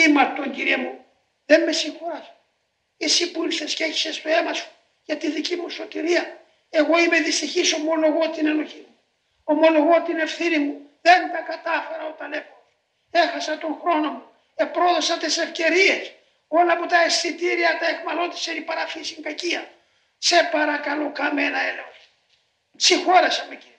Είμαι τον Κύριε μου, δεν με συγχώρα. Εσύ που ήρθες και έχεις το αίμα σου για τη δική μου σωτηρία. Εγώ είμαι δυστυχής, ομολογώ την ενοχή μου. Ομολογώ την ευθύνη μου. Δεν τα κατάφερα όταν έπω. Έχασα τον χρόνο μου. Επρόδωσα τις ευκαιρίες. Όλα μου τα αισθητήρια τα εκμαλώτησε η παραφύση κακία. Σε παρακαλώ καμένα έλεος. Συγχώρεσα με κύριε.